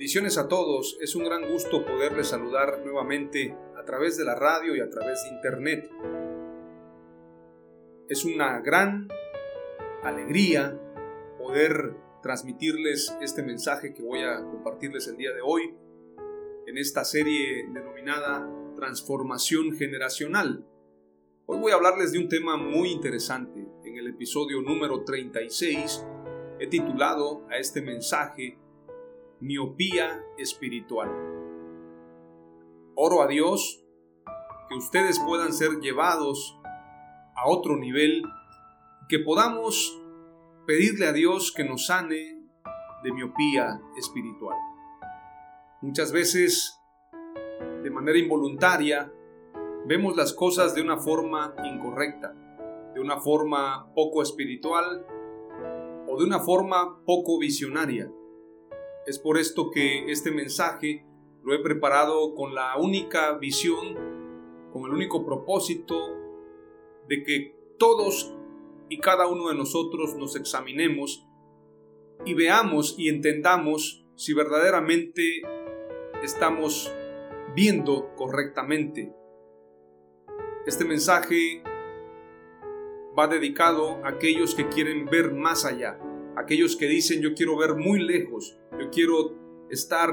Bendiciones a todos, es un gran gusto poderles saludar nuevamente a través de la radio y a través de internet. Es una gran alegría poder transmitirles este mensaje que voy a compartirles el día de hoy en esta serie denominada Transformación Generacional. Hoy voy a hablarles de un tema muy interesante. En el episodio número 36 he titulado a este mensaje miopía espiritual. Oro a Dios que ustedes puedan ser llevados a otro nivel, que podamos pedirle a Dios que nos sane de miopía espiritual. Muchas veces, de manera involuntaria, vemos las cosas de una forma incorrecta, de una forma poco espiritual o de una forma poco visionaria. Es por esto que este mensaje lo he preparado con la única visión, con el único propósito de que todos y cada uno de nosotros nos examinemos y veamos y entendamos si verdaderamente estamos viendo correctamente. Este mensaje va dedicado a aquellos que quieren ver más allá, aquellos que dicen yo quiero ver muy lejos, yo quiero estar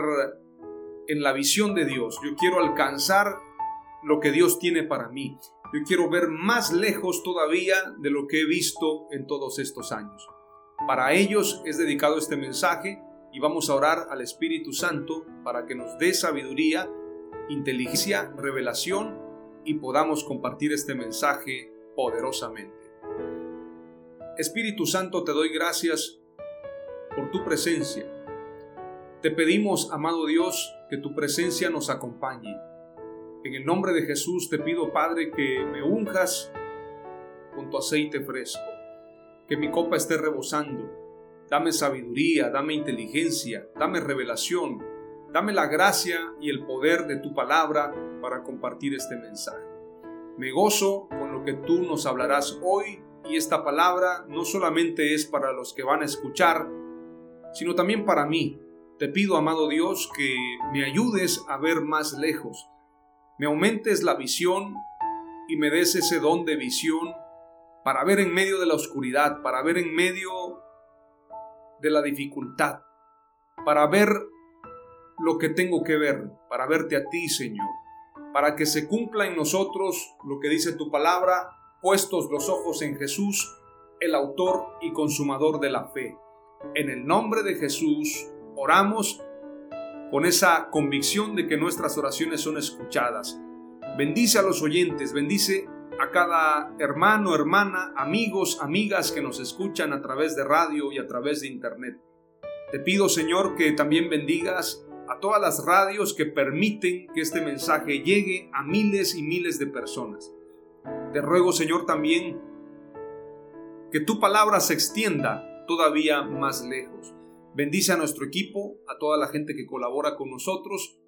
en la visión de Dios, yo quiero alcanzar lo que Dios tiene para mí, yo quiero ver más lejos todavía de lo que he visto en todos estos años. Para ellos es dedicado este mensaje y vamos a orar al Espíritu Santo para que nos dé sabiduría, inteligencia, revelación y podamos compartir este mensaje poderosamente. Espíritu Santo, te doy gracias por tu presencia. Te pedimos, amado Dios, que tu presencia nos acompañe. En el nombre de Jesús te pido, Padre, que me unjas con tu aceite fresco, que mi copa esté rebosando. Dame sabiduría, dame inteligencia, dame revelación, dame la gracia y el poder de tu palabra para compartir este mensaje. Me gozo con lo que tú nos hablarás hoy y esta palabra no solamente es para los que van a escuchar, sino también para mí. Te pido, amado Dios, que me ayudes a ver más lejos, me aumentes la visión y me des ese don de visión para ver en medio de la oscuridad, para ver en medio de la dificultad, para ver lo que tengo que ver, para verte a ti, Señor, para que se cumpla en nosotros lo que dice tu palabra puestos los ojos en Jesús, el autor y consumador de la fe. En el nombre de Jesús oramos con esa convicción de que nuestras oraciones son escuchadas. Bendice a los oyentes, bendice a cada hermano, hermana, amigos, amigas que nos escuchan a través de radio y a través de internet. Te pido, Señor, que también bendigas a todas las radios que permiten que este mensaje llegue a miles y miles de personas. Te ruego, Señor, también que tu palabra se extienda todavía más lejos. Bendice a nuestro equipo, a toda la gente que colabora con nosotros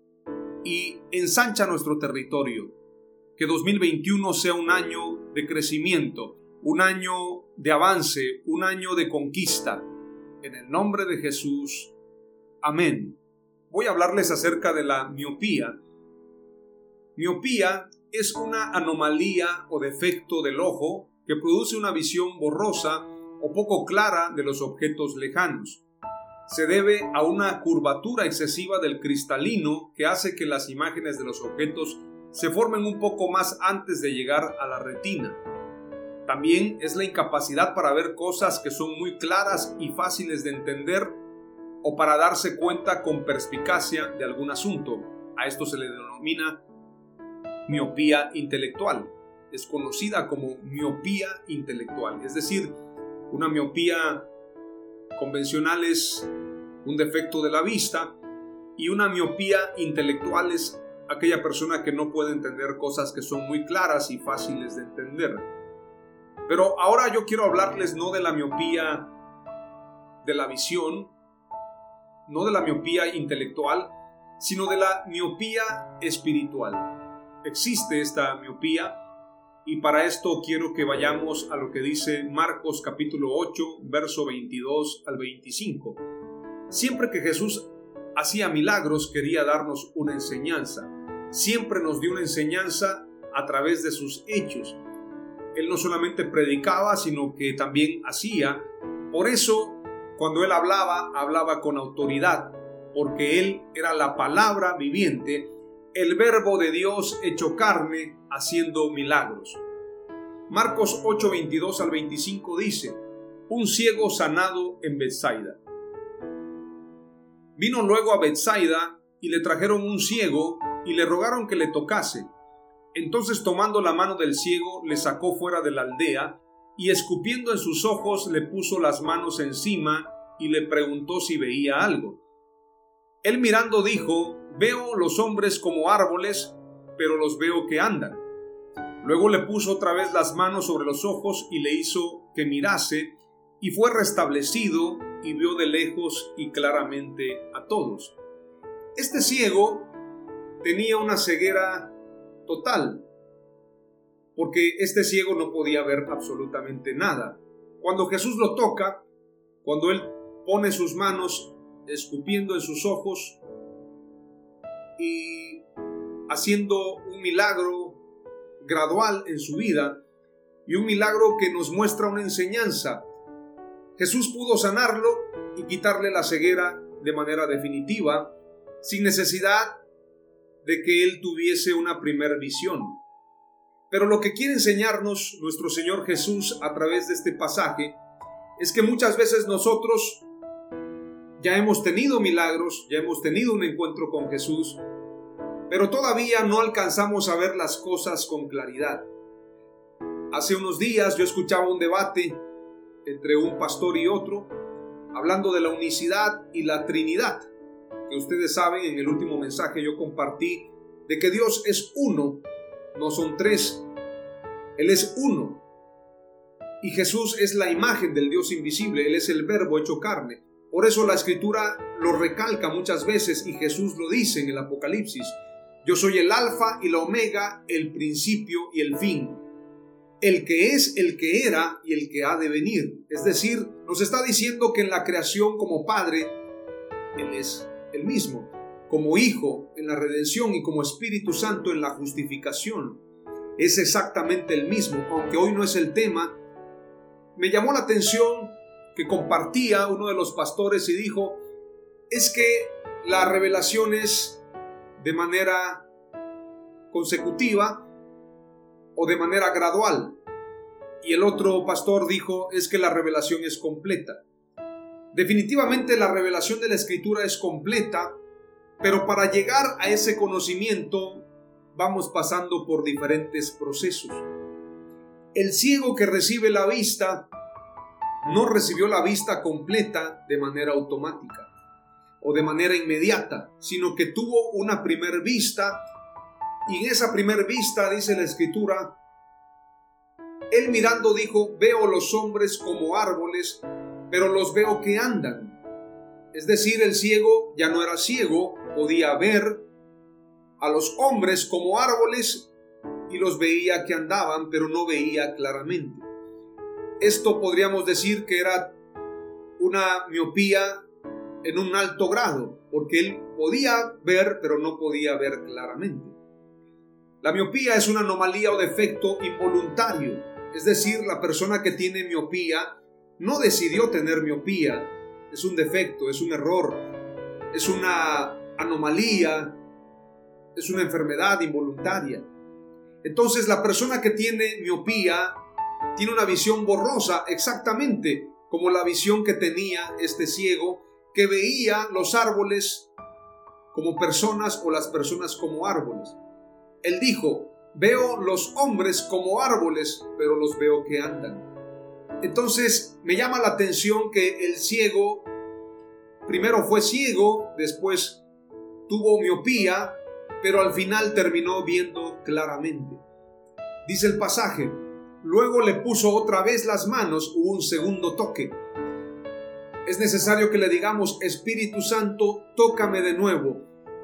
y ensancha nuestro territorio. Que 2021 sea un año de crecimiento, un año de avance, un año de conquista. En el nombre de Jesús. Amén voy a hablarles acerca de la miopía. Miopía es una anomalía o defecto del ojo que produce una visión borrosa o poco clara de los objetos lejanos. Se debe a una curvatura excesiva del cristalino que hace que las imágenes de los objetos se formen un poco más antes de llegar a la retina. También es la incapacidad para ver cosas que son muy claras y fáciles de entender o para darse cuenta con perspicacia de algún asunto. A esto se le denomina miopía intelectual. Es conocida como miopía intelectual. Es decir, una miopía convencional es un defecto de la vista y una miopía intelectual es aquella persona que no puede entender cosas que son muy claras y fáciles de entender. Pero ahora yo quiero hablarles no de la miopía de la visión, no de la miopía intelectual, sino de la miopía espiritual. Existe esta miopía y para esto quiero que vayamos a lo que dice Marcos capítulo 8, verso 22 al 25. Siempre que Jesús hacía milagros quería darnos una enseñanza. Siempre nos dio una enseñanza a través de sus hechos. Él no solamente predicaba, sino que también hacía. Por eso cuando él hablaba, hablaba con autoridad, porque él era la palabra viviente, el verbo de Dios hecho carne, haciendo milagros. Marcos 8, 22 al 25 dice, un ciego sanado en Bethsaida. Vino luego a Bethsaida y le trajeron un ciego y le rogaron que le tocase. Entonces tomando la mano del ciego le sacó fuera de la aldea y escupiendo en sus ojos le puso las manos encima y le preguntó si veía algo. Él mirando dijo, veo los hombres como árboles, pero los veo que andan. Luego le puso otra vez las manos sobre los ojos y le hizo que mirase, y fue restablecido y vio de lejos y claramente a todos. Este ciego tenía una ceguera total, porque este ciego no podía ver absolutamente nada. Cuando Jesús lo toca, cuando él pone sus manos escupiendo en sus ojos y haciendo un milagro gradual en su vida y un milagro que nos muestra una enseñanza. Jesús pudo sanarlo y quitarle la ceguera de manera definitiva sin necesidad de que él tuviese una primera visión. Pero lo que quiere enseñarnos nuestro Señor Jesús a través de este pasaje es que muchas veces nosotros ya hemos tenido milagros, ya hemos tenido un encuentro con Jesús, pero todavía no alcanzamos a ver las cosas con claridad. Hace unos días yo escuchaba un debate entre un pastor y otro, hablando de la unicidad y la Trinidad, que ustedes saben, en el último mensaje yo compartí de que Dios es uno no son tres. Él es uno. Y Jesús es la imagen del Dios invisible, Él es el verbo hecho carne. Por eso la escritura lo recalca muchas veces y Jesús lo dice en el Apocalipsis. Yo soy el alfa y la omega, el principio y el fin. El que es, el que era y el que ha de venir. Es decir, nos está diciendo que en la creación como Padre, Él es el mismo como Hijo en la redención y como Espíritu Santo en la justificación. Es exactamente el mismo, aunque hoy no es el tema. Me llamó la atención que compartía uno de los pastores y dijo, es que la revelación es de manera consecutiva o de manera gradual. Y el otro pastor dijo, es que la revelación es completa. Definitivamente la revelación de la escritura es completa pero para llegar a ese conocimiento vamos pasando por diferentes procesos. El ciego que recibe la vista no recibió la vista completa de manera automática o de manera inmediata, sino que tuvo una primer vista y en esa primer vista, dice la escritura, él mirando dijo, veo los hombres como árboles, pero los veo que andan. Es decir, el ciego ya no era ciego, podía ver a los hombres como árboles y los veía que andaban, pero no veía claramente. Esto podríamos decir que era una miopía en un alto grado, porque él podía ver, pero no podía ver claramente. La miopía es una anomalía o defecto involuntario, es decir, la persona que tiene miopía no decidió tener miopía, es un defecto, es un error, es una anomalía, es una enfermedad involuntaria. Entonces la persona que tiene miopía tiene una visión borrosa exactamente como la visión que tenía este ciego que veía los árboles como personas o las personas como árboles. Él dijo, veo los hombres como árboles, pero los veo que andan. Entonces me llama la atención que el ciego primero fue ciego, después tuvo miopía, pero al final terminó viendo claramente. Dice el pasaje, luego le puso otra vez las manos, hubo un segundo toque. Es necesario que le digamos, Espíritu Santo, tócame de nuevo,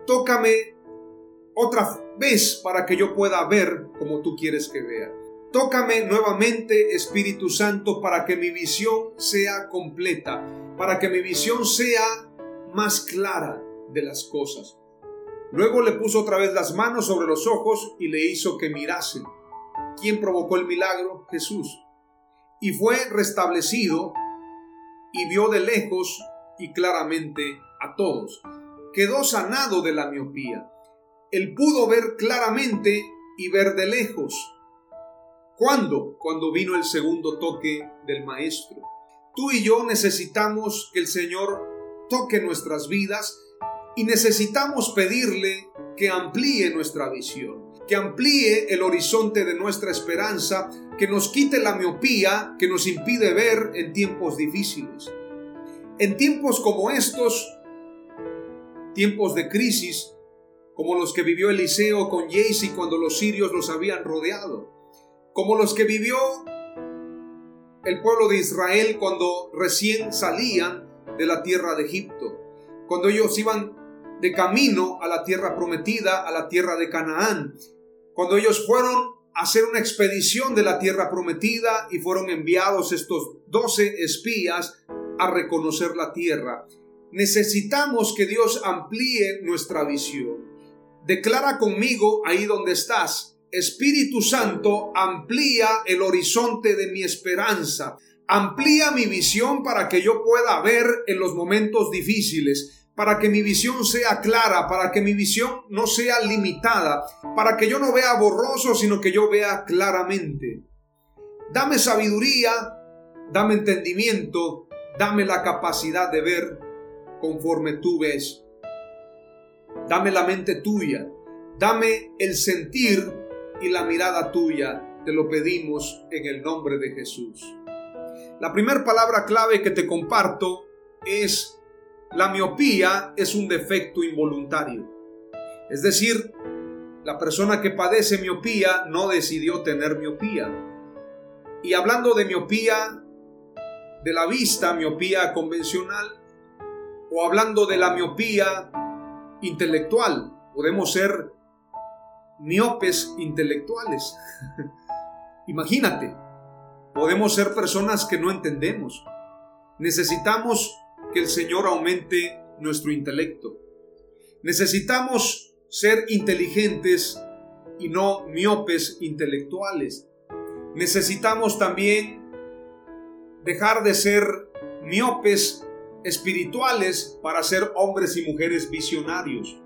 tócame otra vez para que yo pueda ver como tú quieres que vea. Tócame nuevamente, Espíritu Santo, para que mi visión sea completa, para que mi visión sea más clara de las cosas. Luego le puso otra vez las manos sobre los ojos y le hizo que mirase. ¿Quién provocó el milagro? Jesús. Y fue restablecido y vio de lejos y claramente a todos. Quedó sanado de la miopía. Él pudo ver claramente y ver de lejos. ¿Cuándo? Cuando vino el segundo toque del Maestro. Tú y yo necesitamos que el Señor toque nuestras vidas y necesitamos pedirle que amplíe nuestra visión, que amplíe el horizonte de nuestra esperanza, que nos quite la miopía que nos impide ver en tiempos difíciles. En tiempos como estos, tiempos de crisis, como los que vivió Eliseo con Jaycee cuando los sirios los habían rodeado, como los que vivió el pueblo de Israel cuando recién salían de la tierra de Egipto, cuando ellos iban de camino a la tierra prometida, a la tierra de Canaán, cuando ellos fueron a hacer una expedición de la tierra prometida y fueron enviados estos doce espías a reconocer la tierra. Necesitamos que Dios amplíe nuestra visión. Declara conmigo ahí donde estás, Espíritu Santo, amplía el horizonte de mi esperanza, amplía mi visión para que yo pueda ver en los momentos difíciles, para que mi visión sea clara, para que mi visión no sea limitada, para que yo no vea borroso, sino que yo vea claramente. Dame sabiduría, dame entendimiento, dame la capacidad de ver conforme tú ves. Dame la mente tuya, dame el sentir y la mirada tuya. Te lo pedimos en el nombre de Jesús. La primera palabra clave que te comparto es la miopía es un defecto involuntario. Es decir, la persona que padece miopía no decidió tener miopía. Y hablando de miopía de la vista, miopía convencional, o hablando de la miopía intelectual, podemos ser miopes intelectuales. Imagínate, podemos ser personas que no entendemos. Necesitamos que el Señor aumente nuestro intelecto. Necesitamos ser inteligentes y no miopes intelectuales. Necesitamos también dejar de ser miopes espirituales para ser hombres y mujeres visionarios.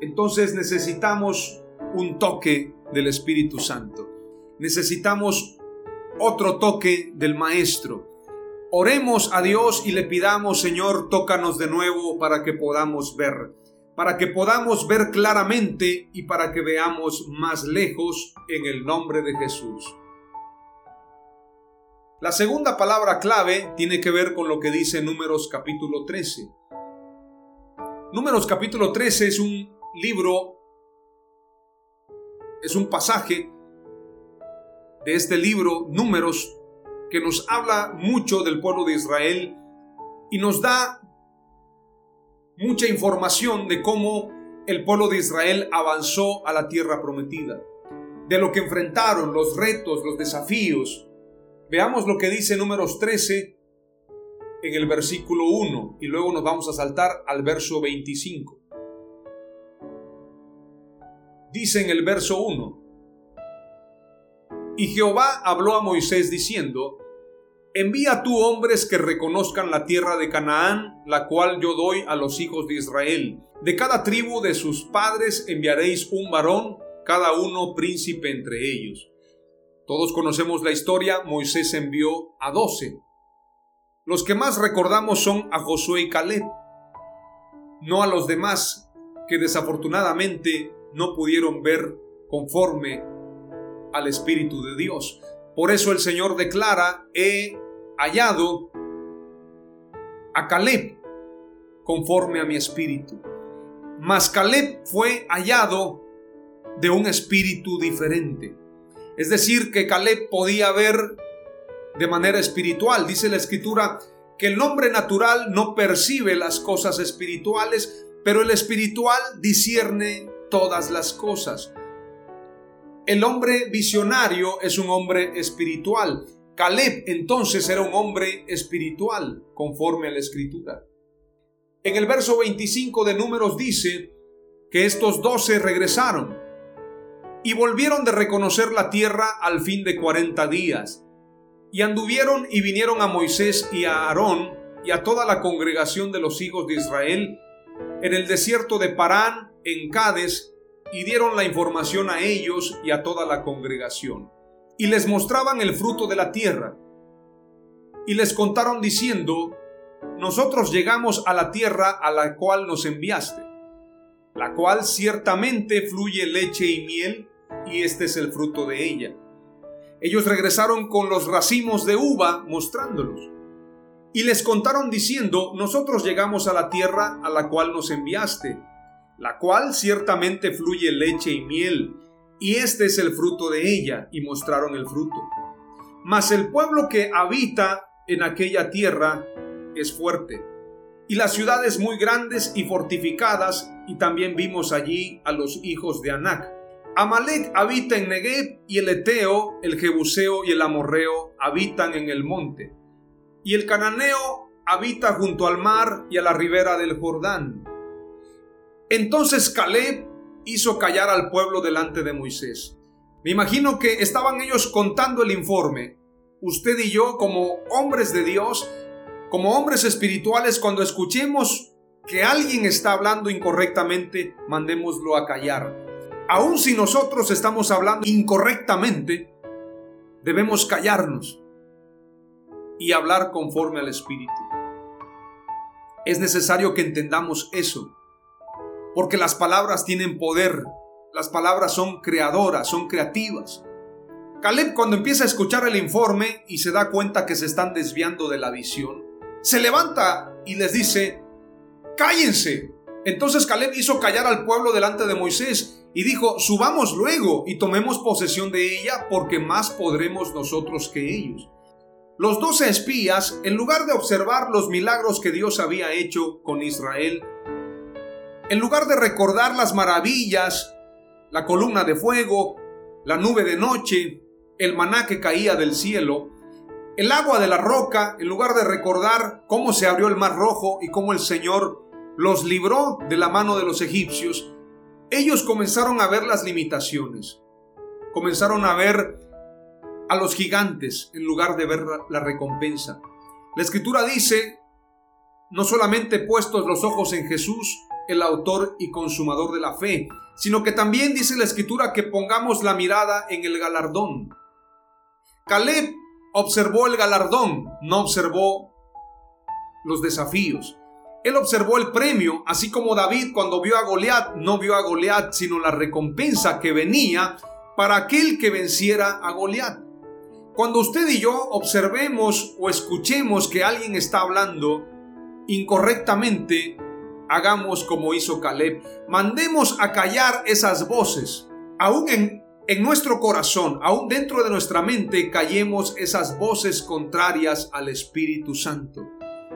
Entonces necesitamos un toque del Espíritu Santo. Necesitamos otro toque del Maestro. Oremos a Dios y le pidamos, Señor, tócanos de nuevo para que podamos ver, para que podamos ver claramente y para que veamos más lejos en el nombre de Jesús. La segunda palabra clave tiene que ver con lo que dice Números capítulo 13. Números capítulo 13 es un libro, es un pasaje de este libro, Números que nos habla mucho del pueblo de Israel y nos da mucha información de cómo el pueblo de Israel avanzó a la tierra prometida, de lo que enfrentaron, los retos, los desafíos. Veamos lo que dice números 13, en el versículo 1 y luego nos vamos a saltar al verso 25. Dice en el verso 1, y Jehová habló a Moisés diciendo, Envía tú hombres que reconozcan la tierra de Canaán, la cual yo doy a los hijos de Israel. De cada tribu de sus padres enviaréis un varón, cada uno príncipe entre ellos. Todos conocemos la historia, Moisés envió a doce. Los que más recordamos son a Josué y Caleb, no a los demás que desafortunadamente no pudieron ver conforme al Espíritu de Dios. Por eso el Señor declara, he hallado a Caleb conforme a mi espíritu. Mas Caleb fue hallado de un espíritu diferente. Es decir, que Caleb podía ver de manera espiritual. Dice la escritura que el hombre natural no percibe las cosas espirituales, pero el espiritual discierne todas las cosas. El hombre visionario es un hombre espiritual. Caleb entonces era un hombre espiritual, conforme a la escritura. En el verso 25 de Números dice que estos doce regresaron y volvieron de reconocer la tierra al fin de cuarenta días. Y anduvieron y vinieron a Moisés y a Aarón y a toda la congregación de los hijos de Israel en el desierto de Parán, en Cades, y dieron la información a ellos y a toda la congregación, y les mostraban el fruto de la tierra, y les contaron diciendo, nosotros llegamos a la tierra a la cual nos enviaste, la cual ciertamente fluye leche y miel, y este es el fruto de ella. Ellos regresaron con los racimos de uva mostrándolos. Y les contaron diciendo, nosotros llegamos a la tierra a la cual nos enviaste, la cual ciertamente fluye leche y miel, y este es el fruto de ella, y mostraron el fruto. Mas el pueblo que habita en aquella tierra es fuerte, y las ciudades muy grandes y fortificadas, y también vimos allí a los hijos de Anac. Amalek habita en Negev, y el Eteo, el Jebuseo y el Amorreo habitan en el monte. Y el Cananeo habita junto al mar y a la ribera del Jordán entonces Caleb hizo callar al pueblo delante de Moisés. Me imagino que estaban ellos contando el informe. Usted y yo, como hombres de Dios, como hombres espirituales, cuando escuchemos que alguien está hablando incorrectamente, mandémoslo a callar. Aun si nosotros estamos hablando incorrectamente, debemos callarnos y hablar conforme al Espíritu. Es necesario que entendamos eso porque las palabras tienen poder, las palabras son creadoras, son creativas. Caleb cuando empieza a escuchar el informe y se da cuenta que se están desviando de la visión, se levanta y les dice, cállense. Entonces Caleb hizo callar al pueblo delante de Moisés y dijo, subamos luego y tomemos posesión de ella porque más podremos nosotros que ellos. Los doce espías, en lugar de observar los milagros que Dios había hecho con Israel, en lugar de recordar las maravillas, la columna de fuego, la nube de noche, el maná que caía del cielo, el agua de la roca, en lugar de recordar cómo se abrió el mar rojo y cómo el Señor los libró de la mano de los egipcios, ellos comenzaron a ver las limitaciones, comenzaron a ver a los gigantes en lugar de ver la recompensa. La escritura dice, no solamente puestos los ojos en Jesús, el autor y consumador de la fe, sino que también dice la escritura que pongamos la mirada en el galardón. Caleb observó el galardón, no observó los desafíos. Él observó el premio, así como David cuando vio a Goliat, no vio a Goliat, sino la recompensa que venía para aquel que venciera a Goliat. Cuando usted y yo observemos o escuchemos que alguien está hablando incorrectamente, hagamos como hizo Caleb. Mandemos a callar esas voces. Aún en, nuestro corazón, aún dentro de nuestra mente, callemos esas voces contrarias al Espíritu Santo.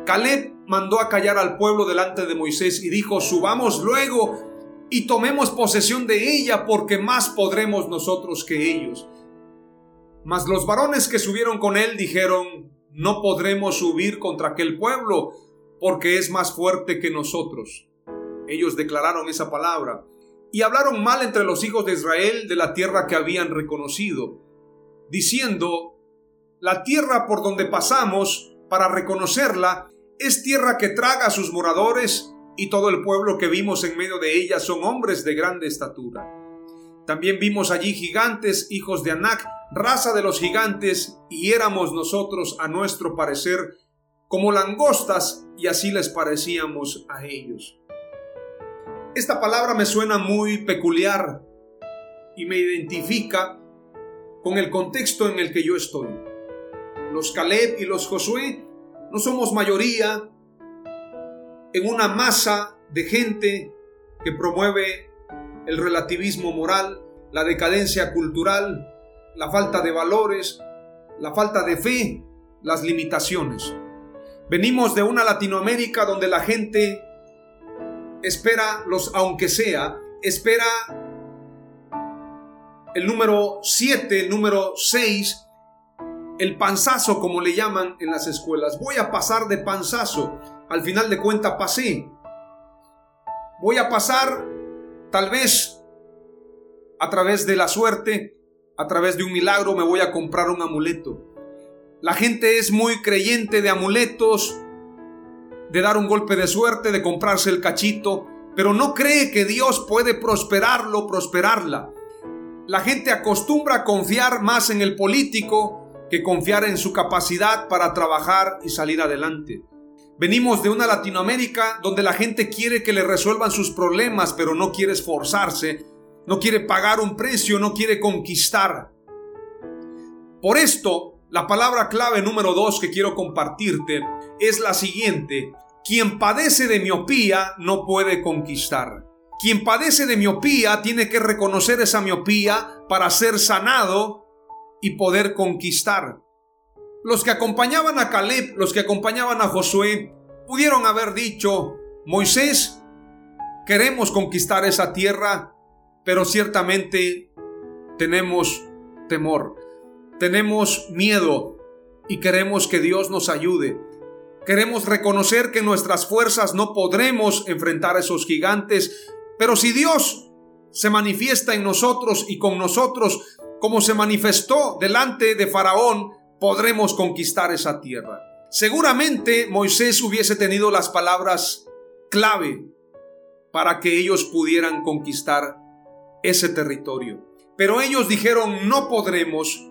Caleb mandó a callar al pueblo delante de Moisés y dijo, subamos luego y tomemos posesión de ella porque más podremos nosotros que ellos. Mas los varones que subieron con él dijeron, no podremos subir contra aquel pueblo, porque es más fuerte que nosotros. Ellos declararon esa palabra y hablaron mal entre los hijos de Israel de la tierra que habían reconocido, diciendo, la tierra por donde pasamos para reconocerla es tierra que traga a sus moradores y todo el pueblo que vimos en medio de ella son hombres de grande estatura. También vimos allí gigantes, hijos de Anac, raza de los gigantes, y éramos nosotros, a nuestro parecer, como langostas, y así les parecíamos a ellos. Esta palabra me suena muy peculiar y me identifica con el contexto en el que yo estoy. Los Caleb y los Josué no somos mayoría en una masa de gente que promueve el relativismo moral, la decadencia cultural, la falta de valores, la falta de fe, las limitaciones. Venimos de una Latinoamérica donde la gente espera los aunque sea, espera el número 7, el número 6, el panzazo como le llaman en las escuelas. Voy a pasar de panzazo. Al final de cuenta pasé. Voy a pasar tal vez a través de la suerte, a través de un milagro me voy a comprar un amuleto. La gente es muy creyente de amuletos, de dar un golpe de suerte, de comprarse el cachito, pero no cree que Dios puede prosperarlo, prosperarla. La gente acostumbra a confiar más en el político que confiar en su capacidad para trabajar y salir adelante. Venimos de una Latinoamérica donde la gente quiere que le resuelvan sus problemas, pero no quiere esforzarse, no quiere pagar un precio, no quiere conquistar. Por esto, la palabra clave número dos que quiero compartirte es la siguiente. Quien padece de miopía no puede conquistar. Quien padece de miopía tiene que reconocer esa miopía para ser sanado y poder conquistar. Los que acompañaban a Caleb, los que acompañaban a Josué, pudieron haber dicho, Moisés, queremos conquistar esa tierra, pero ciertamente tenemos temor tenemos miedo y queremos que Dios nos ayude. Queremos reconocer que nuestras fuerzas no podremos enfrentar a esos gigantes, pero si Dios se manifiesta en nosotros y con nosotros como se manifestó delante de Faraón, podremos conquistar esa tierra. Seguramente Moisés hubiese tenido las palabras clave para que ellos pudieran conquistar ese territorio. Pero ellos dijeron, no podremos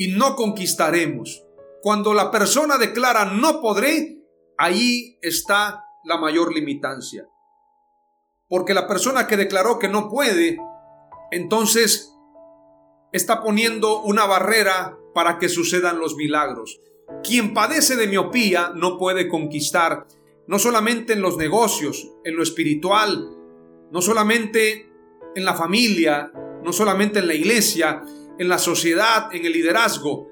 y no conquistaremos. Cuando la persona declara no podré, ahí está la mayor limitancia. Porque la persona que declaró que no puede, entonces está poniendo una barrera para que sucedan los milagros. Quien padece de miopía no puede conquistar, no solamente en los negocios, en lo espiritual, no solamente en la familia, no solamente en la iglesia, en la sociedad, en el liderazgo.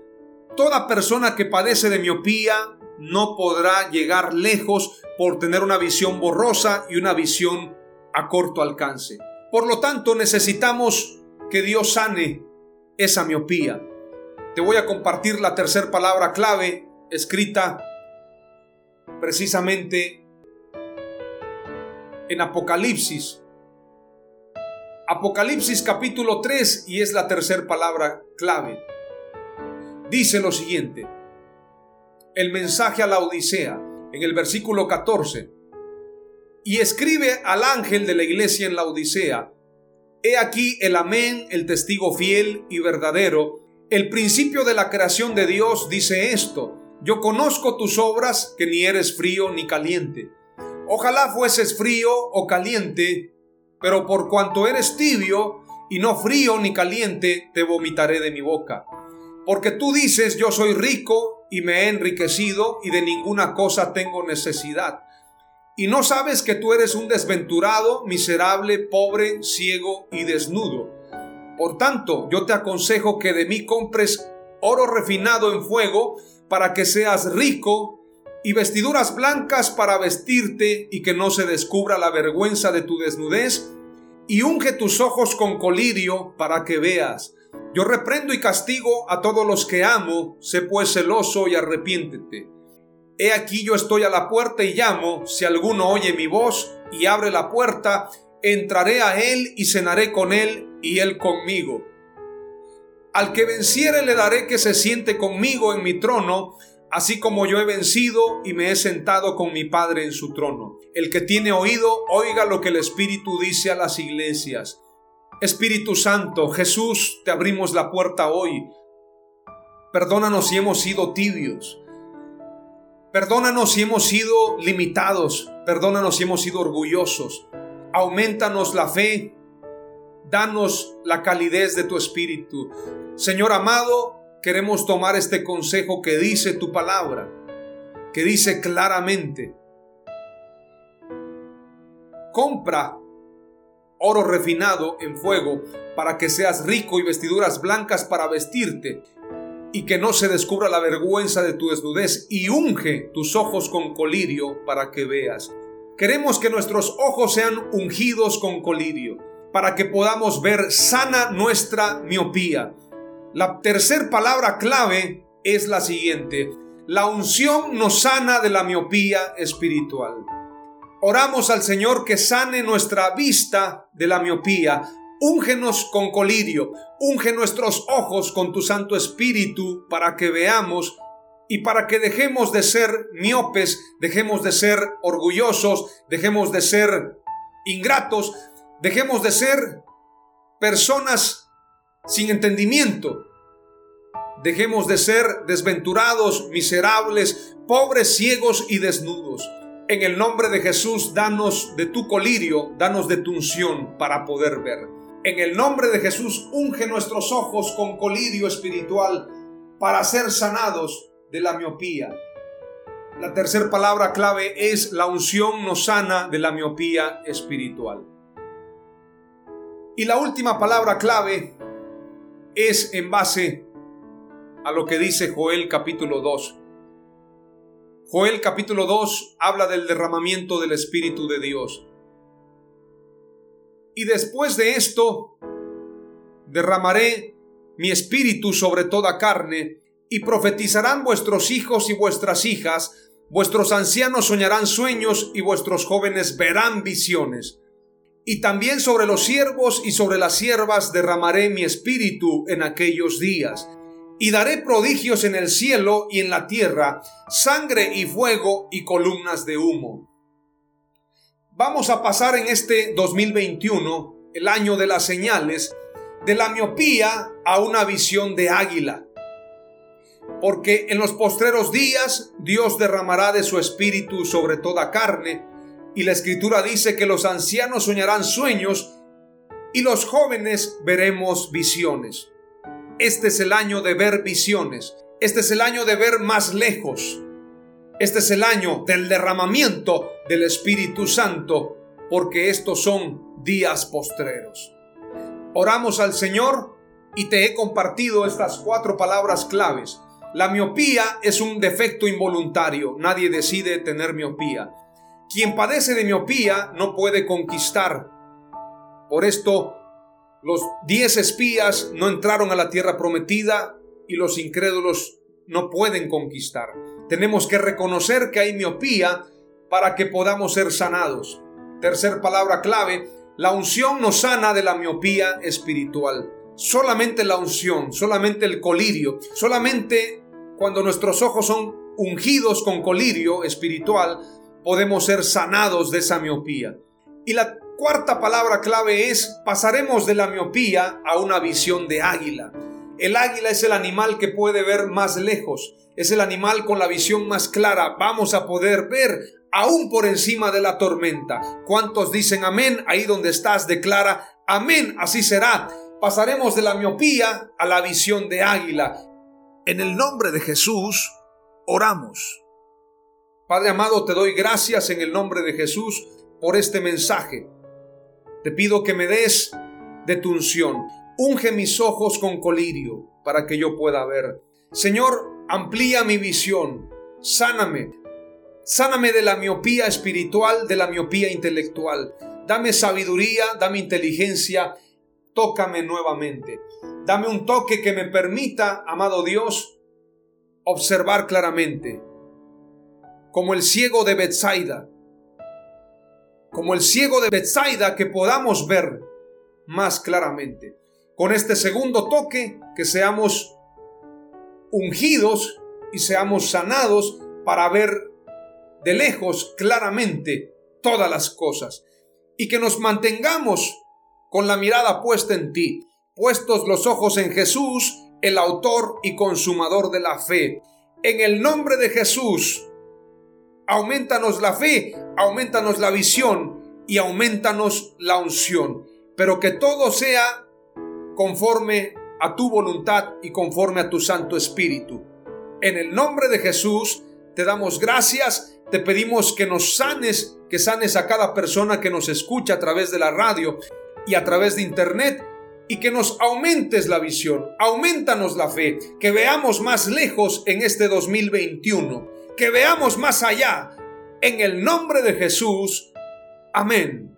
Toda persona que padece de miopía no podrá llegar lejos por tener una visión borrosa y una visión a corto alcance. Por lo tanto, necesitamos que Dios sane esa miopía. Te voy a compartir la tercera palabra clave escrita precisamente en Apocalipsis Apocalipsis capítulo 3 y es la tercera palabra clave. Dice lo siguiente. El mensaje a la Odisea en el versículo 14. Y escribe al ángel de la iglesia en la Odisea. He aquí el amén, el testigo fiel y verdadero. El principio de la creación de Dios dice esto. Yo conozco tus obras, que ni eres frío ni caliente. Ojalá fueses frío o caliente pero por cuanto eres tibio y no frío ni caliente, te vomitaré de mi boca. Porque tú dices, yo soy rico y me he enriquecido y de ninguna cosa tengo necesidad. Y no sabes que tú eres un desventurado, miserable, pobre, ciego y desnudo. Por tanto, yo te aconsejo que de mí compres oro refinado en fuego para que seas rico y vestiduras blancas para vestirte y que no se descubra la vergüenza de tu desnudez, y unge tus ojos con colirio para que veas. Yo reprendo y castigo a todos los que amo, sé pues celoso y arrepiéntete. He aquí yo estoy a la puerta y llamo, si alguno oye mi voz y abre la puerta, entraré a él y cenaré con él y él conmigo. Al que venciere le daré que se siente conmigo en mi trono, así como yo he vencido y me he sentado con mi Padre en su trono. El que tiene oído, oiga lo que el Espíritu dice a las iglesias. Espíritu Santo, Jesús, te abrimos la puerta hoy. Perdónanos si hemos sido tibios. Perdónanos si hemos sido limitados. Perdónanos si hemos sido orgullosos. Aumentanos la fe. Danos la calidez de tu espíritu. Señor amado, queremos tomar este consejo que dice tu palabra, que dice claramente, compra oro refinado en fuego para que seas rico y vestiduras blancas para vestirte y que no se descubra la vergüenza de tu desnudez y unge tus ojos con colirio para que veas. Queremos que nuestros ojos sean ungidos con colirio para que podamos ver sana nuestra miopía. La tercer palabra clave es la siguiente. La unción nos sana de la miopía espiritual. Oramos al Señor que sane nuestra vista de la miopía. Úngenos con colirio, unge nuestros ojos con tu Santo Espíritu para que veamos y para que dejemos de ser miopes, dejemos de ser orgullosos, dejemos de ser ingratos, dejemos de ser personas sin entendimiento. Dejemos de ser desventurados, miserables, pobres, ciegos y desnudos. En el nombre de Jesús, danos de tu colirio, danos de tu unción para poder ver. En el nombre de Jesús, unge nuestros ojos con colirio espiritual para ser sanados de la miopía. La tercera palabra clave es la unción nos sana de la miopía espiritual. Y la última palabra clave es en base a lo que dice Joel capítulo 2. Joel capítulo 2 habla del derramamiento del Espíritu de Dios. Y después de esto, derramaré mi espíritu sobre toda carne, y profetizarán vuestros hijos y vuestras hijas, vuestros ancianos soñarán sueños, y vuestros jóvenes verán visiones. Y también sobre los siervos y sobre las siervas derramaré mi espíritu en aquellos días y daré prodigios en el cielo y en la tierra, sangre y fuego y columnas de humo. Vamos a pasar en este 2021, el año de las señales, de la miopía a una visión de águila. Porque en los postreros días Dios derramará de su espíritu sobre toda carne, y la escritura dice que los ancianos soñarán sueños y los jóvenes veremos visiones. Este es el año de ver visiones. Este es el año de ver más lejos. Este es el año del derramamiento del Espíritu Santo, porque estos son días postreros. Oramos al Señor y te he compartido estas cuatro palabras claves. La miopía es un defecto involuntario. Nadie decide tener miopía. Quien padece de miopía no puede conquistar. Por esto los diez espías no entraron a la tierra prometida y los incrédulos no pueden conquistar. Tenemos que reconocer que hay miopía para que podamos ser sanados. Tercer palabra clave, la unción nos sana de la miopía espiritual. Solamente la unción, solamente el colirio, solamente cuando nuestros ojos son ungidos con colirio espiritual, podemos ser sanados de esa miopía. Y la cuarta palabra clave es pasaremos de la miopía a una visión de águila. El águila es el animal que puede ver más lejos, es el animal con la visión más clara. Vamos a poder ver aún por encima de la tormenta. ¿Cuántos dicen amén? Ahí donde estás declara amén, así será. Pasaremos de la miopía a la visión de águila. En el nombre de Jesús, oramos. Padre amado, te doy gracias en el nombre de Jesús por este mensaje. Te pido que me des de tu unción. Unge mis ojos con colirio para que yo pueda ver. Señor, amplía mi visión. Sáname. Sáname de la miopía espiritual, de la miopía intelectual. Dame sabiduría, dame inteligencia tócame nuevamente. Dame un toque que me permita, amado Dios, observar claramente. Como el ciego de Bethsaida. Como el ciego de Bethsaida que podamos ver más claramente. Con este segundo toque, que seamos ungidos y seamos sanados para ver de lejos claramente todas las cosas. Y que nos mantengamos con la mirada puesta en ti, puestos los ojos en Jesús, el autor y consumador de la fe. En el nombre de Jesús, aumentanos la fe, aumentanos la visión y aumentanos la unción. Pero que todo sea conforme a tu voluntad y conforme a tu Santo Espíritu. En el nombre de Jesús te damos gracias, te pedimos que nos sanes, que sanes a cada persona que nos escucha a través de la radio y a través de internet y que nos aumentes la visión, aumentanos la fe, que veamos más lejos en este 2021, que veamos más allá. En el nombre de Jesús. Amén.